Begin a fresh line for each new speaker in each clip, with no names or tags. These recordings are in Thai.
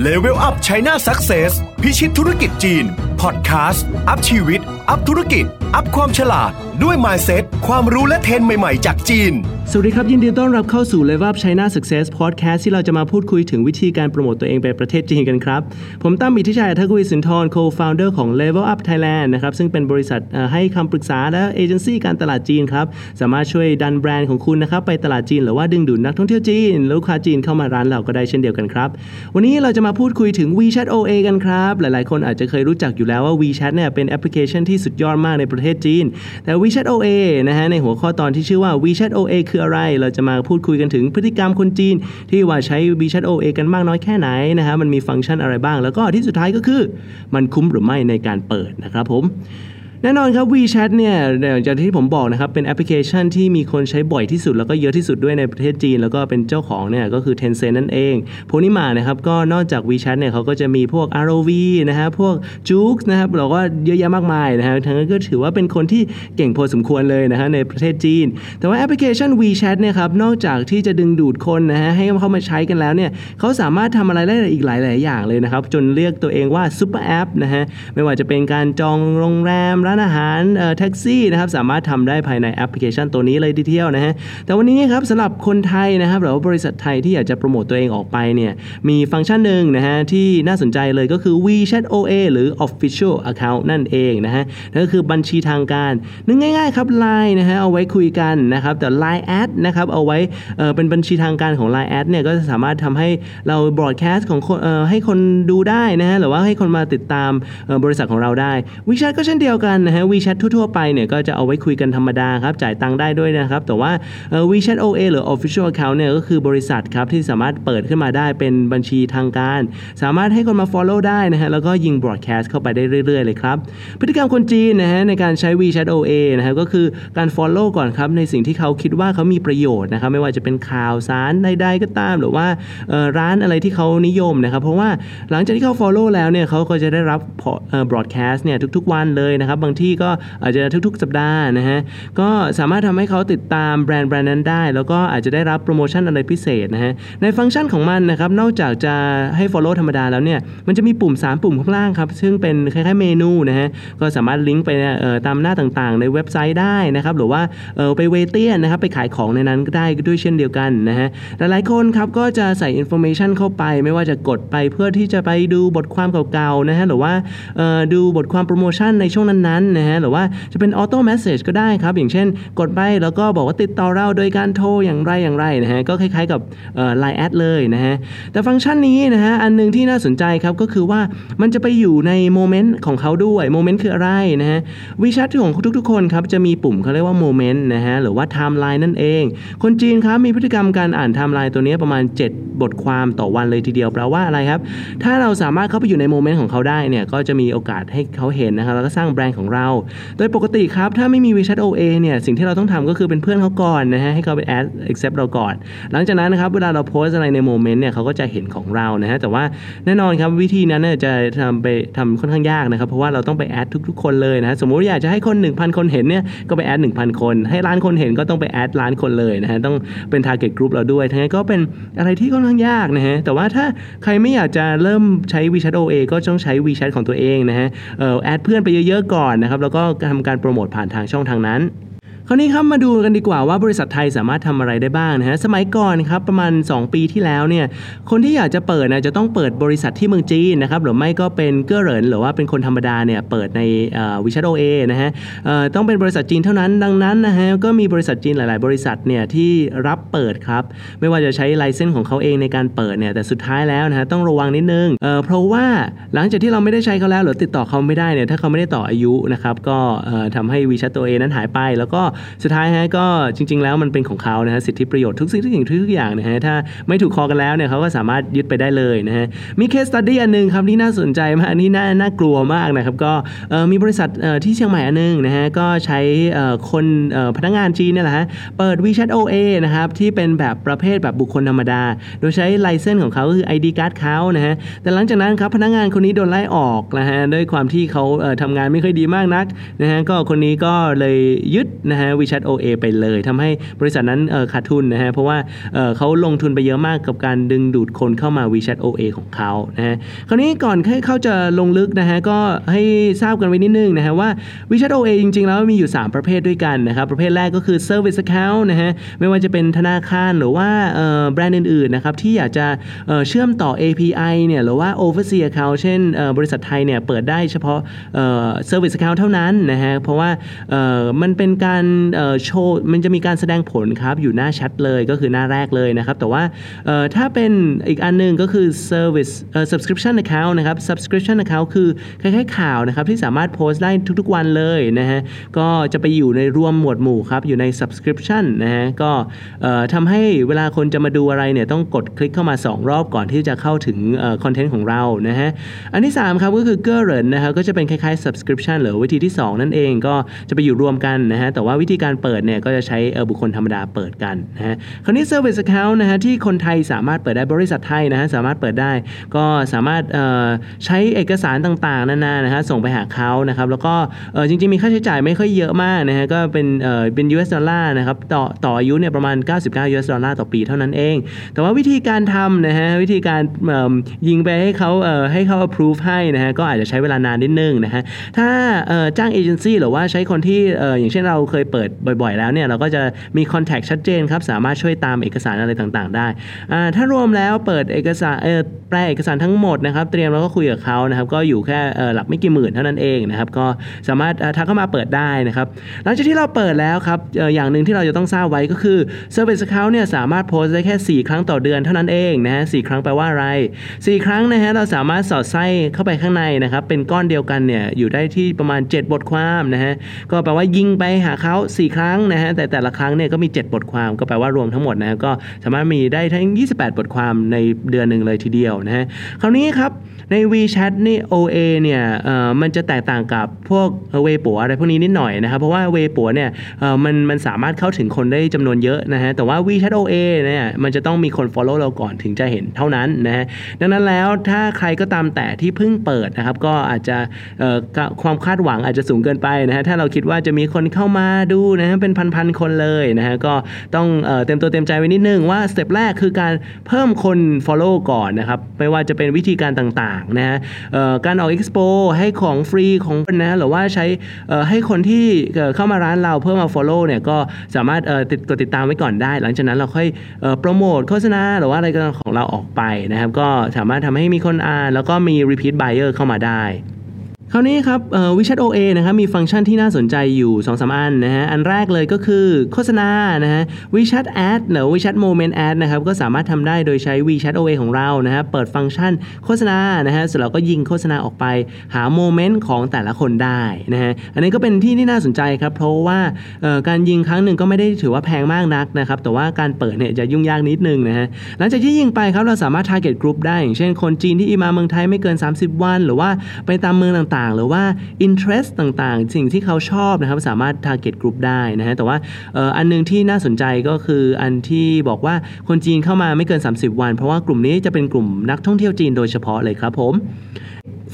Level Up China Success พิชิตธุรกิจจีน พอดแคสต์ อัพชีวิต อัพธุรกิจ อัพความฉลาด ด้วย Mindset ความรู้และเทรนด์ใหม่ ๆ จากจีน
สวัสดีครับยินดีต้อนรับเข้าสู่ Level Up China Success Podcast ที่เราจะมาพูดคุยถึงวิธีการโปรโมตตัวเองไปประเทศจีนกันครับ ผมตั้มอิทธิชัยทักวิสินทร Co-founder ของ Level Up Thailand นะครับซึ่งเป็นบริษัทให้คำปรึกษาและเอเจนซี่การตลาดจีนครับสามารถช่วยดันแบรนด์ของคุณนะครับไปตลาดจีนหรือว่าดึงดูดนักท่องเที่ยวจีนลูกค้าจีนเข้ามาร้านเราก็ได้เช่นเดียวกันครับวันนี้เราจะมาพูดคุยถึง WeChat OA กันครับหลายๆ คนอาจจะเคยรู้จักอยู่แล้วว่า WeChat เนี่ยเป็นแอปพลิเคชันที่สุดยอดมากในประเทศจีนแต่ WeChat OA นะฮะในหัวข้อตอนที่ชื่อว่า WeChat OA คืออะไร เราจะมาพูดคุยกันถึงพฤติกรรมคนจีน ที่ว่าใช้ WeChat OA กันมากน้อยแค่ไหนนะฮะมันมีฟังก์ชันอะไรบ้าง แล้วก็ที่สุดท้ายก็คือ มันคุ้มหรือไม่ในการเปิดนะครับผม แน่นอนครับ WeChat เนี่ยอย่างจากที่ผมบอกนะครับ เป็นแอปพลิเคชันที่มีคนใช้บ่อยที่สุด แล้วก็เยอะที่สุดด้วยในประเทศจีน แล้วก็เป็นเจ้าของเนี่ยก็คือ Tencent นั่นเองโพนิมานะครับก็นอกจาก WeChat เนี่ยเขาก็จะมีพวก ROV นะฮะพวก Joox นะครับเราก็เยอะแยะมากมายนะฮะทั้งนั้นก็ถือว่าเป็นคนที่เก่งพอสมควรเลยนะฮะในประเทศจีน แต่ว่าแอปพลิเคชัน WeChat เนี่ยครับนอกจากที่จะดึงดูดคนนะฮะให้เข้ามาใช้กันแล้วเนี่ยเขาสามารถทำอะไรได้อีกหลาย ๆ อย่างเลยนะครับจนเรียกตัวเองว่า super app นะฮะไม่ว่าจะเป็นการจองโรงแรมร้านอาหารแท็กซี่นะครับสามารถทำได้ภายในแอปพลิเคชันตัวนี้เลยทีเดียวนะฮะแต่วันนี้ครับสำหรับคนไทยนะครับหรือว่าบริษัทไทยที่อยากจะโปรโมตตัวเองออกไปเนี่ยมีฟังก์ชันหนึ่งนะฮะที่น่าสนใจเลยก็คือ WeChat OA หรือ Official Account นั่นเองนะฮะนั่นก็คือบัญชีทางการนึกง่ายๆครับ Line นะฮะเอาไว้คุยกันนะครับแต่ Line Ad นะครับเอาไว้เป็นบัญชีทางการของ Line Ad เนี่ยก็จะสามารถทำให้เราบรอดแคสต์ของคนให้คนดูได้นะฮะหรือว่าให้คนมาติดตามบริษัทของเราได้ WeChat ก็เช่นเดียวกันนะฮะ WeChat ทั่วๆไปเนี่ยก็จะเอาไว้คุยกันธรรมดาครับจ่ายตังค์ได้ด้วยนะครับ แต่ว่าเอ่อ WeChat OA หรือ Official Account เนี่ยก็คือบริษัทครับที่สามารถเปิดขึ้นมาได้เป็นบัญชีทางการ สามารถให้คนมา follow ได้นะฮะแล้วก็ยิง broadcast เข้าไปได้เรื่อยๆเลยครับ พฤติกรรมคนจีนนะฮะในการใช้ WeChat OA นะฮะก็คือการ follow ก่อนครับในสิ่งที่เขาคิดว่าเขามีประโยชน์นะครับไม่ว่าจะเป็นข่าวสารใดๆก็ตาม หรือว่าร้านอะไรที่เขานิยมนะครับเพราะว่าหลังจากที่เขา follow แล้วเนี่ยเขาก็จะได้รับเอ่อ broadcast เนี่ยทุกๆวันเลยนะครับบางที่ก็อาจจะทุกๆ สัปดาห์นะฮะก็สามารถทำให้เขาติดตามแบรนด์แบรนด์นั้นได้ แล้วก็อาจจะได้รับโปรโมชั่นอะไรพิเศษนะฮะในฟังก์ชันของมันนะครับนอกจากจะให้ follow ธรรมดาแล้วเนี่ยมันจะมีปุ่ม 3 ปุ่มข้างล่างครับซึ่งเป็นคล้ายๆเมนูนะฮะก็สามารถลิงก์ไปตามหน้าต่างๆ ในเว็บไซต์ได้นะครับหรือว่าไปเวเตียนนะครับไปขายของในนั้นก็ได้ด้วยเช่นเดียวกันนะฮะหลายๆคนครับก็จะใส่ information เข้าไป ไม่ว่าจะกดไปเพื่อที่จะไปดูบทความเก่าๆนะฮะหรือว่าดูบทความโปรโมชั่นในช่วงนั้นๆนะฮะหรือว่าจะเป็น auto message ก็ได้ครับ อย่างเช่น กดไปแล้วก็บอกว่าติดต่อเราโดยการโทรอย่างไรอย่างไรนะฮะก็คล้ายๆกับ LINE@ เลยนะฮะแต่ฟังก์ชันนี้นะฮะอันหนึ่งที่น่าสนใจครับก็คือว่ามันจะไปอยู่ใน Moment ของเขาด้วย Moment คืออะไรนะฮะ WeChat ของทุกๆคนครับจะมีปุ่มเขาเรียกว่า Moment นะฮะหรือว่าไทม์ไลน์นั่นเอง คนจีนครับมีพฤติกรรมการอ่านไทม์ไลน์ตัวนี้ประมาณ 7 บทความต่อวันเลยทีเดียวแปลว่าอะไรครับ ถ้าเราสามารถเข้าไปอยู่ใน Moment ของเขาได้เนี่ยก็จะมีโอกาสให้เขาเห็นนะครับแล้วก็สร้างแบรนด์ของเรา โดยปกติครับ ถ้าไม่มี WeChat OA เนี่ย สิ่งที่เราต้องทำก็คือเป็นเพื่อนเขาก่อนนะฮะ ให้เขาไป add accept เราก่อน หลังจากนั้นนะครับ เวลาเราโพสต์อะไรใน Moment เนี่ยเขาก็จะเห็นของเรานะฮะ แต่ว่าแน่นอนครับวิธีนั้นเนี่ยจะทำไปทำค่อนข้างยากนะครับ เพราะว่าเราต้องไป add ทุก ๆ คนเลยนะฮะสมมุติอยากจะให้คน 1,000 คนเห็นเนี่ย ก็ไป add 1,000 คน ให้ล้านคนเห็นก็ต้องไป add ล้านคนเลยนะฮะ ต้องเป็น target group เราด้วย ทั้งนั้นก็เป็นอะไรที่ค่อนข้างยากนะฮะ แต่ว่าถ้าใครไม่อยากจะเริ่มใช้ WeChat OA ก็ต้องใช้ WeChat ของตัวเองนะฮะเอ่อแอดเพื่อนไปเยอะๆก่อนนะครับแล้วก็ทำการโปรโมทผ่านทางช่องทางนั้น คราวนี้ครับมาดูกันดีกว่าว่าบริษัทไทยสามารถทำอะไรได้บ้างนะฮะสมัยก่อนครับประมาณ 2 ปีที่แล้วเนี่ยคนที่อยากจะเปิดนะจะต้องเปิดบริษัทที่เมืองจีนนะครับหรือไม่ก็เป็นเก้อเหรินหรือว่าเป็นคนธรรมดาเนี่ยเปิดในวิชั t โอเอนะฮะต้องเป็นบริษัทจีนเท่านั้นดังนั้นนะฮะก็มีบริษัทจีนหลาย ๆ บริษัทเนี่ยที่รับเปิดครับไม่ว่าจะใช้ license ของเขาเองในการเปิดเนี่ยแต่สุดท้ายแล้วนะฮะต้องระวังนิดนึงเพราะว่าหลังจากที่เราไม่ได้ใช้เขาแล้วหรือติดต่อเขาไม่ได้เนี่ยถ้าเขาไม่ได้ต่ออายุนะครับก็เอ่อทำให้วิชั t ตัวเอนั้นหายไปแล้วก็สุดท้ายฮะก็จริง ๆ แล้วมันเป็นของเขานะฮะสิทธิประโยชน์ทุกสิ่งทุกอย่างทุกอย่างนะฮะถ้าไม่ถูกคอกันแล้วเนี่ยเขาก็สามารถยึดไปได้เลยนะฮะมี case study อันหนึ่งครับที่น่าสนใจมากอันนี้น่าน่ากลัวมากนะครับก็มีบริษัทที่เชียงใหม่อันหนึงนะฮะก็ใช้คนพนักงานจีนเนี่ยแหละฮะเปิด WeChat OA นะครับที่เป็นแบบประเภทแบบบุคคลธรรมดา โดยใช้ไลเซนส์ของเขาคือ ID card เขานะฮะแต่หลังจากนั้นครับพนักงานคนนี้โดนไล่ออกนะฮะด้วยความที่เขาเอ่อทำงานไม่ค่อยดีมากนักนะฮะก็คนนี้ก็เลยยึดนะฮะฮะ WeChat OA ไปเลยทำให้บริษัทนั้นขาดทุนนะฮะเพราะว่าเขาลงทุนไปเยอะมากกับการดึงดูดคนเข้ามา WeChat OA ของเขานะฮะคราวนี้ก่อนให้เขาจะลงลึกนะฮะก็ให้ทราบกันไว้นิดนึงนะฮะว่า WeChat OA จริงๆ แล้วมีอยู่ 3 ประเภทด้วยกันนะครับประเภทแรกก็คือ Service Account นะฮะไม่ว่าจะเป็นธนาคารหรือว่าแบรนด์อื่นๆนะครับที่อยากจะเชื่อมต่อ API เนี่ยหรือว่า Overseas Account เช่นบริษัทไทยเนี่ยเปิดได้เฉพาะเอ่อ Service Account เท่านั้นนะฮะเพราะว่ามันเป็นการโชว์มันจะมีการแสดงผลครับอยู่หน้าแชทเลยก็คือหน้าแรกเลยนะครับ แต่ว่าถ้าเป็นอีกอันหนึงก็คือ Service เอ่อ Subscription Account นะครับ Subscription Account คือคล้ายๆข่าวนะครับที่สามารถโพสต์ได้ทุกๆวันเลยนะฮะก็จะไปอยู่ในรวมหมวดหมู่ครับอยู่ใน Subscription นะฮะก็ทำให้เวลาคนจะมาดูอะไรเนี่ยต้องกดคลิกเข้ามา 2 รอบก่อนที่จะเข้าถึงคอนเทนต์ของเรานะฮะอันที่ 3 ครับก็คือ g e r e n นะครับก็จะเป็นคล้ายๆ Subscription หรือวิธีที่ 2 นั่นเองก็จะไปอยู่รวมกันนะฮะแต่ว่าวิธีการเปิดเนี่ยก็จะใช้เออบุคคลธรรมดาเปิดกันนะฮะคราวนี้ Service Account นะฮะที่คนไทยสามารถเปิดได้บริษัทไทยนะฮะสามารถเปิดได้ ก็สามารถเอ่อใช้เอกสารต่างๆนานานะฮะส่งไปหาเขานะครับแล้วก็เอ่อจริงๆมีค่าใช้จ่ายไม่ค่อยเยอะมากนะฮะก็เป็นเอ่อเป็น US ดอลลาร์นะครับต่อต่ออายุเนี่ยประมาณ 99 US ดอลลาร์ต่อปีเท่านั้นเอง แต่ว่าวิธีการทำนะฮะวิธีการเอิ่มยิงไปให้เขาเอ่อให้เขา approve ให้นะฮะก็อาจจะใช้เวลานานนิดนึงนะฮะถ้าเอ่อจ้างเอเจนซี่หรือว่าใช้คนที่เอ่ออย่างเช่นเราเคยเปิดบ่อยๆ แล้วเนี่ยเราก็จะมี contact ชัดเจนครับสามารถช่วยตามเอกสารอะไรต่างๆ ได้ถ้ารวมแล้วเปิดเอกสารเออแปลเอกสารทั้งหมดนะครับเตรียมแล้วก็คุยกับเขานะครับก็อยู่แค่หลักไม่กี่หมื่นเท่านั้นเองนะครับก็สามารถทักเข้ามาเปิดได้นะครับหลังจากที่เราเปิดแล้วครับอย่างหนึ่งที่เราจะต้องทราบไว้ก็คือ Service Account เนี่ยสามารถโพสได้แค่ 4 ครั้งต่อเดือนเท่านั้นเองนะฮะสครั้งแปลว่าอะไร 4 ครั้งนะฮะเราสามารถสอดไส้เข้าไปข้างในนะครับเป็นก้อนเดียวกันเนี่ยอยู่ได้ที่ประมาณ 7 บทความนะฮะก็แปลว่ายิงไปหาเขา4 ครั้งนะฮะแต่แต่ละครั้งเนี่ยก็มี 7 บทความก็แปลว่ารวมทั้งหมดนะฮะก็สามารถมีได้ทั้ง 28 บทความในเดือนหนึ่งเลยทีเดียวนะฮะคราวนี้ครับใน WeChat นี่ OA เนี่ยเอ่อมันจะแตกต่างกับพวกเวปัวอะไรพวกนี้นิดหน่อยนะครับเพราะว่าเวปัวเนี่ยเอ่อมันมันสามารถเข้าถึงคนได้จำนวนเยอะนะฮะแต่ว่า WeChat OA เนี่ยมันจะต้องมีคน follow เราก่อนถึงจะเห็นเท่านั้นนะฮะดังนั้นแล้วถ้าใครก็ตามแต่ที่เพิ่งเปิดนะครับก็อาจจะเอ่อความคาดหวังอาจจะสูงเกินไปนะฮะถ้าเราคิดว่าจะมีคนเข้ามาดูนะฮะเป็นพันๆคนเลยนะฮะก็ต้องเต็มตัวเต็มใจไว้นิดนึงว่าสเต็ปแรกคือการเพิ่มคน follow ก่อนนะครับไม่ว่าจะเป็นวิธีการต่างๆนะฮะการออก expo ให้ของฟรีของนะหรือว่าใช้ให้คนที่เข้ามาร้านเราเพิ่มมา follow เนี่ยก็สามารถติดกดติดตามไว้ก่อนได้ หลังจากนั้นเราค่อยโปรโมทโฆษณาหรือว่าอะไรก็ของเราออกไปนะครับก็สามารถทำให้มีคนอ่านแล้วก็มี repeat buyer เข้ามาได้ คราวนี้ครับเอ่อ WeChat OA นะครับมีฟังก์ชันที่น่าสนใจอยู่2อสอันนะฮะอันแรกเลยก็คือโฆษณานะฮะ WeChat Ad หรือ WeChat Moment Ad นะครับก็สามารถทำได้โดยใช้ WeChat OA ของเรานะฮะเปิดฟังก์ชันโฆษณานะฮะเสร็จแล้วก็ยิงโฆษณาออกไปหาโมเมนต์ของแต่ละคนได้นะฮะอันนี้ก็เป็นที่ที่น่าสนใจครับ เพราะว่าการยิงครั้งหนึ่งก็ไม่ได้ถือว่าแพงมากนักนะครับแต่ว่าการเปิดเนี่ยจะยุ่งยากนิดนึงนะฮะหลังจากที่ยิงไปครับเราสามารถ target group ได้อย่างเช่นคนจีนที่มาเมืองไทยไม่เกิน 30 วัน หรือว่าไปตามเมืองต่างๆ หรือว่า interest ต่างๆ สิ่งที่เขาชอบนะครับสามารถ target group ได้นะฮะแต่ว่าอันหนึงที่น่าสนใจก็คืออันที่บอกว่าคนจีนเข้ามาไม่เกิน 30 วัน เพราะว่ากลุ่มนี้จะเป็นกลุ่มนักท่องเที่ยวจีนโดยเฉพาะเลยครับผม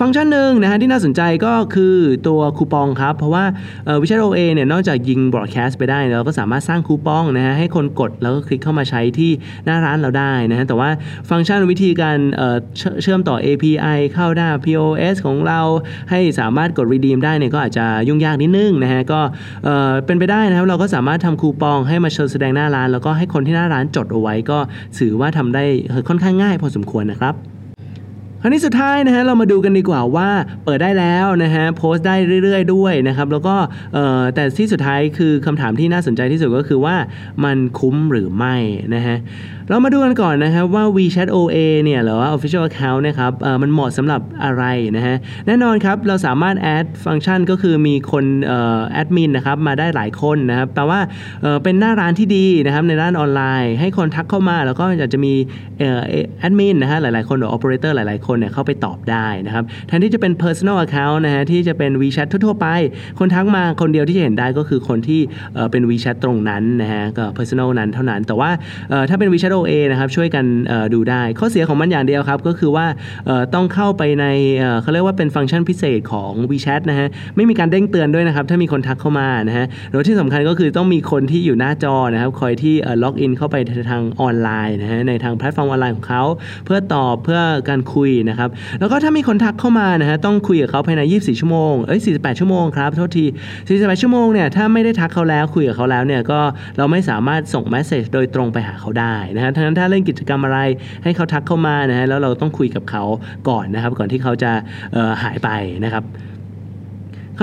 ฟังก์ชันหนึ่งนะฮะที่น่าสนใจก็คือตัวคูปองครับ เพราะว่าวิชาโอเอเนี่ยนอกจากยิงบ r อ a แคสต์ไปได้เราก็สามารถสร้างคูปองนะฮะให้คนกดแล้วก็คลิกเข้ามาใช้ที่หน้าร้านเราได้นะฮะแต่ว่าฟังก์ชันวิธีการเเชื่อมต่อ API เข้าหน้า POS ของเราให้สามารถกด redeem ได้เนี่ยก็อาจจะยุ่งยากนิดนึงนะฮะก็เอ่อเป็นไปได้นะครับเราก็สามารถทำคูปองให้มาโชว์แสดงหน้าร้าน แล้วก็ให้คนที่หน้าร้านจดเอาไว้ก็ถือว่าทำได้ค่อนข้างง่ายพอสมควรนะครับ คราวนี้สุดท้ายนะฮะเรามาดูกันดีกว่าว่าเปิดได้แล้วนะฮะโพสต์ได้เรื่อย ๆ ด้วยนะครับแล้วก็เอ่อแต่ที่สุดท้ายคือคำถามที่น่าสนใจที่สุดก็คือว่ามันคุ้มหรือไม่นะฮะ เรามาดูกันก่อนนะครับว่า WeChat OA เนี่ยหรือว่า Official Account นะครับมันเหมาะสำหรับอะไรนะฮะแน่นอนครับเราสามารถ add ฟังก์ชันก็คือมีคนแอดมินนะครับมาได้หลายคนนะครับแปลว่าเเป็นหน้าร้านที่ดีนะครับในด้านออนไลน์ ให้คนทักเข้ามา แล้วก็อาจจะมีแอดมินนะฮะหลายๆคนหรือ operator หลายๆคนเนี่ยเข้าไปตอบได้นะครับแทนที่จะเป็น personal account นะฮะที่จะเป็น WeChat ทั่วๆไป คนทักมาคนเดียวที่จะเห็นได้ก็คือคนที่เป็น WeChat ตรงนั้นนะฮะก็ personal นั้นเท่านั้น แต่ว่าถ้าเป็น WeChat OA OA นะครับช่วยกันดูได้ ข้อเสียของมันอย่างเดียวครับ ก็คือว่าต้องเข้าไปในเขาเรียกว่าเป็นฟังก์ชันพิเศษของ WeChat นะฮะไม่มีการเด้งเตือนด้วยนะครับ ถ้ามีคนทักเข้ามานะฮะหรือที่สำคัญก็คือต้องมีคนที่อยู่หน้าจอนะครับคอยที่ล็อกอินเข้าไปทางออนไลน์นะฮะในทางแพลตฟอร์มออนไลน์ของเขาเพื่อตอบเพื่อการคุยนะครับแล้วก็ถ้ามีคนทักเข้ามานะฮะต้องคุยกับเขาภายใน 24 ชั่วโมงเอ้ย48 ชั่วโมงครับโทษที48ชั่วโมงเนี่ยถ้าไม่ได้ทักเขาแล้วคุยกับเขาแล้วเนี่ยก็เราไม่สามารถส่งเมสเซจโดยตรงไปหาเขาได้นะฮะทั้งนั้นถ้าเล่นกิจกรรมอะไรให้เขาทักเข้ามานะฮะแล้วเราต้องคุยกับเขาก่อนนะครับ ก่อนที่เขาจะหายไปนะครับ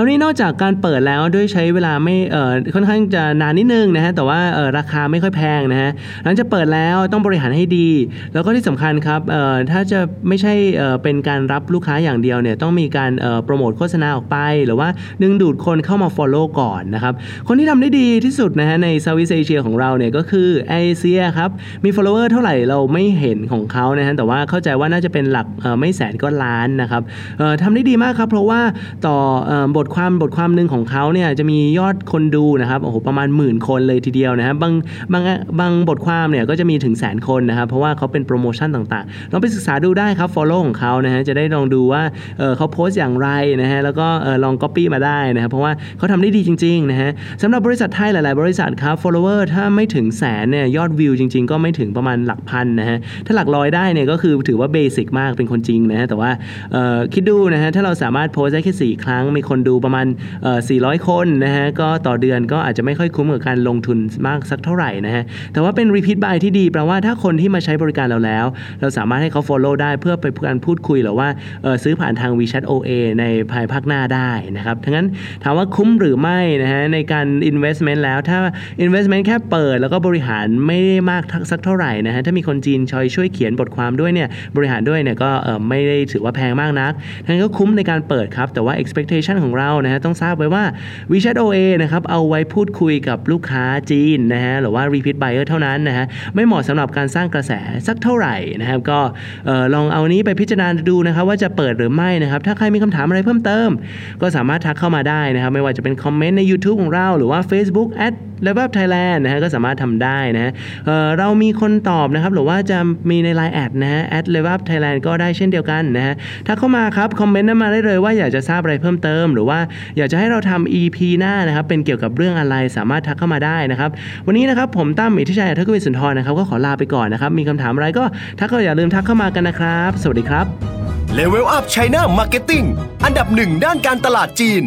คราวนี้นอกจากการเปิดแล้วด้วยใช้เวลาไม่เอ่อค่อนข้างจะนานนิดนึงนะฮะแต่ว่าเอ่อราคาไม่ค่อยแพงนะฮะหลังจากเปิดแล้วต้องบริหารให้ดี แล้วก็ที่สำคัญครับเอ่อถ้าจะไม่ใช่เอ่อเป็นการรับลูกค้าอย่างเดียวเนี่ยต้องมีการเอ่อโปรโมทโฆษณาออกไป หรือว่าดึงดูดคนเข้ามา Follow ก่อนนะครับคนที่ทำได้ดีที่สุดนะฮะในเซาท์อีสเอเชียของเราเนี่ยก็คือเอเชียครับมี follower เท่าไหร่เราไม่เห็นของเขานะฮะแต่ว่าเข้าใจว่าน่าจะเป็นหลักเอ่อไม่แสนก็ล้านนะครับเอ่อทำได้ดีมากครับเพราะว่าต่อเอ่อบททความบทความหนึ่งของเขาเนี่ยจะมียอดคนดูนะครับโอ้โหประมาณหมื่นคนเลยทีเดียวนะครับบางบางบางบทความเนี่ยก็จะมีถึงแสนคนนะครับเพราะว่าเขาเป็นโปรโมชั่นต่างๆลองไปศึกษาดูได้ครับ follow ของเขานะฮะจะได้ลองดูว่าเเขาโพสต์อย่างไรนะฮะแล้วก็ลอง copy มาได้นะครับเพราะว่าเขาทำได้ดีจริงๆนะฮะสำหรับบริษัทไทยหลาย ๆ บริษัทครับ follower ถ้าไม่ถึงแสนเนี่ยยอดวิวจริง ๆ ก็ไม่ถึงประมาณหลักพันนะฮะถ้าหลักร้อยได้เนี่ยก็คือถือว่าเบสิกมากเป็นคนจริงนะฮะแต่ว่าคิดดูนะฮะถ้าเราสามารถโพสต์ได้แค่4ครั้งมีคนดูประมาณ 400 คนนะฮะก็ต่อเดือนก็อาจจะไม่ค่อยคุ้มกับการลงทุนมากสักเท่าไหร่นะฮะแต่ว่าเป็น repeat buy ที่ดีแปลว่าถ้าคนที่มาใช้บริการเราแล้ว เราสามารถให้เขา follow ได้เพื่อไปการพูดคุยหรือว่าซื้อผ่านทาง WeChat OA ในภายภาคหน้าได้นะครับทั้งนั้นถามว่าคุ้มหรือไม่นะฮะในการ investment แล้วถ้า investment แค่เปิดแล้วก็บริหารไม่ได้มากสักเท่าไหร่นะฮะถ้ามีคนจีนชอยช่วยเขียนบทความด้วยเนี่ยบริหารด้วยเนี่ยก็ไม่ได้ถือว่าแพงมากนักทั้งนั้นก็คุ้มในการเปิดครับแต่ว่า expectation ของเรานะฮะต้องทราบไว้ว่า WeChat OA นะครับเอาไว้พูดคุยกับลูกค้าจีนนะฮะหรือว่า repeat buyer เท่านั้นนะฮะไม่เหมาะสำหรับการสร้างกระแสสักเท่าไหร่นะครับก็ลองเอานี้ไปพิจารณาดูนะครับว่าจะเปิดหรือไม่นะครับถ้าใครมีคำถามอะไรเพิ่มเติม ก็สามารถทักเข้ามาได้นะครับไม่ว่าจะเป็นคอมเมนต์ใน YouTube ของเราหรือว่า Facebook at Level Thailand นะฮะก็สามารถทำได้นะฮะเเรามีคนตอบนะครับหรือว่าจะมีใน Line แอดนะฮะ at Level Thailand ก็ได้เช่นเดียวกันนะฮะถ้าเข้ามาครับคอมเมนต์นั้นมาได้เลยว่าอยากจะทราบอะไรเพิ่มเติมหรือว่าอยากจะให้เราทำ EP หน้านะครับเป็นเกี่ยวกับเรื่องอะไรสามารถทักเข้ามาได้นะครับวันนี้นะครับผมตั้มอิทธิชัยทักวิสุนทรนะครับก็ขอลาไปก่อนนะครับมีคำถามอะไรก็ทักก็อย่าลืมทักเข้ามากันนะครับ สวัสดีครับ
Level Up China Marketing อันดับหนึ่งด้านการตลาดจีน